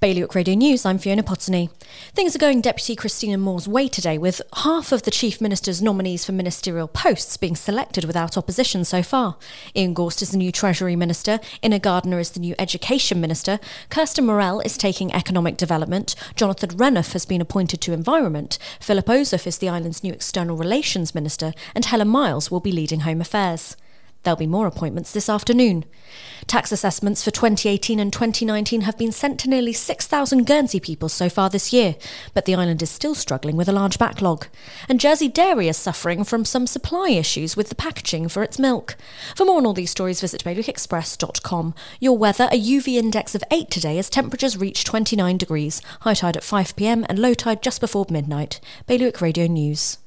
Bailiwick Radio News, I'm Fiona Potney. Things are going Deputy Kristina Moore's way today, with half of the Chief Minister's nominees for ministerial posts being selected without opposition so far. Ian Gorst is the new Treasury Minister, Inna Gardner is the new Education Minister, Kirsten Morel is taking Economic Development, Jonathan Renouf has been appointed to Environment, Philip Ozouf is the island's new External Relations Minister, and Helen Miles will be leading Home Affairs. There'll be more appointments this afternoon. Tax assessments for 2018 and 2019 have been sent to nearly 6,000 Guernsey people so far this year, but the island is still struggling with a large backlog. And Jersey Dairy is suffering from some supply issues with the packaging for its milk. For more on all these stories, visit bailiwickexpress.com. Your weather, a UV index of 8 today as temperatures reach 29 degrees, high tide at 5pm and low tide just before midnight. Bailiwick Radio News.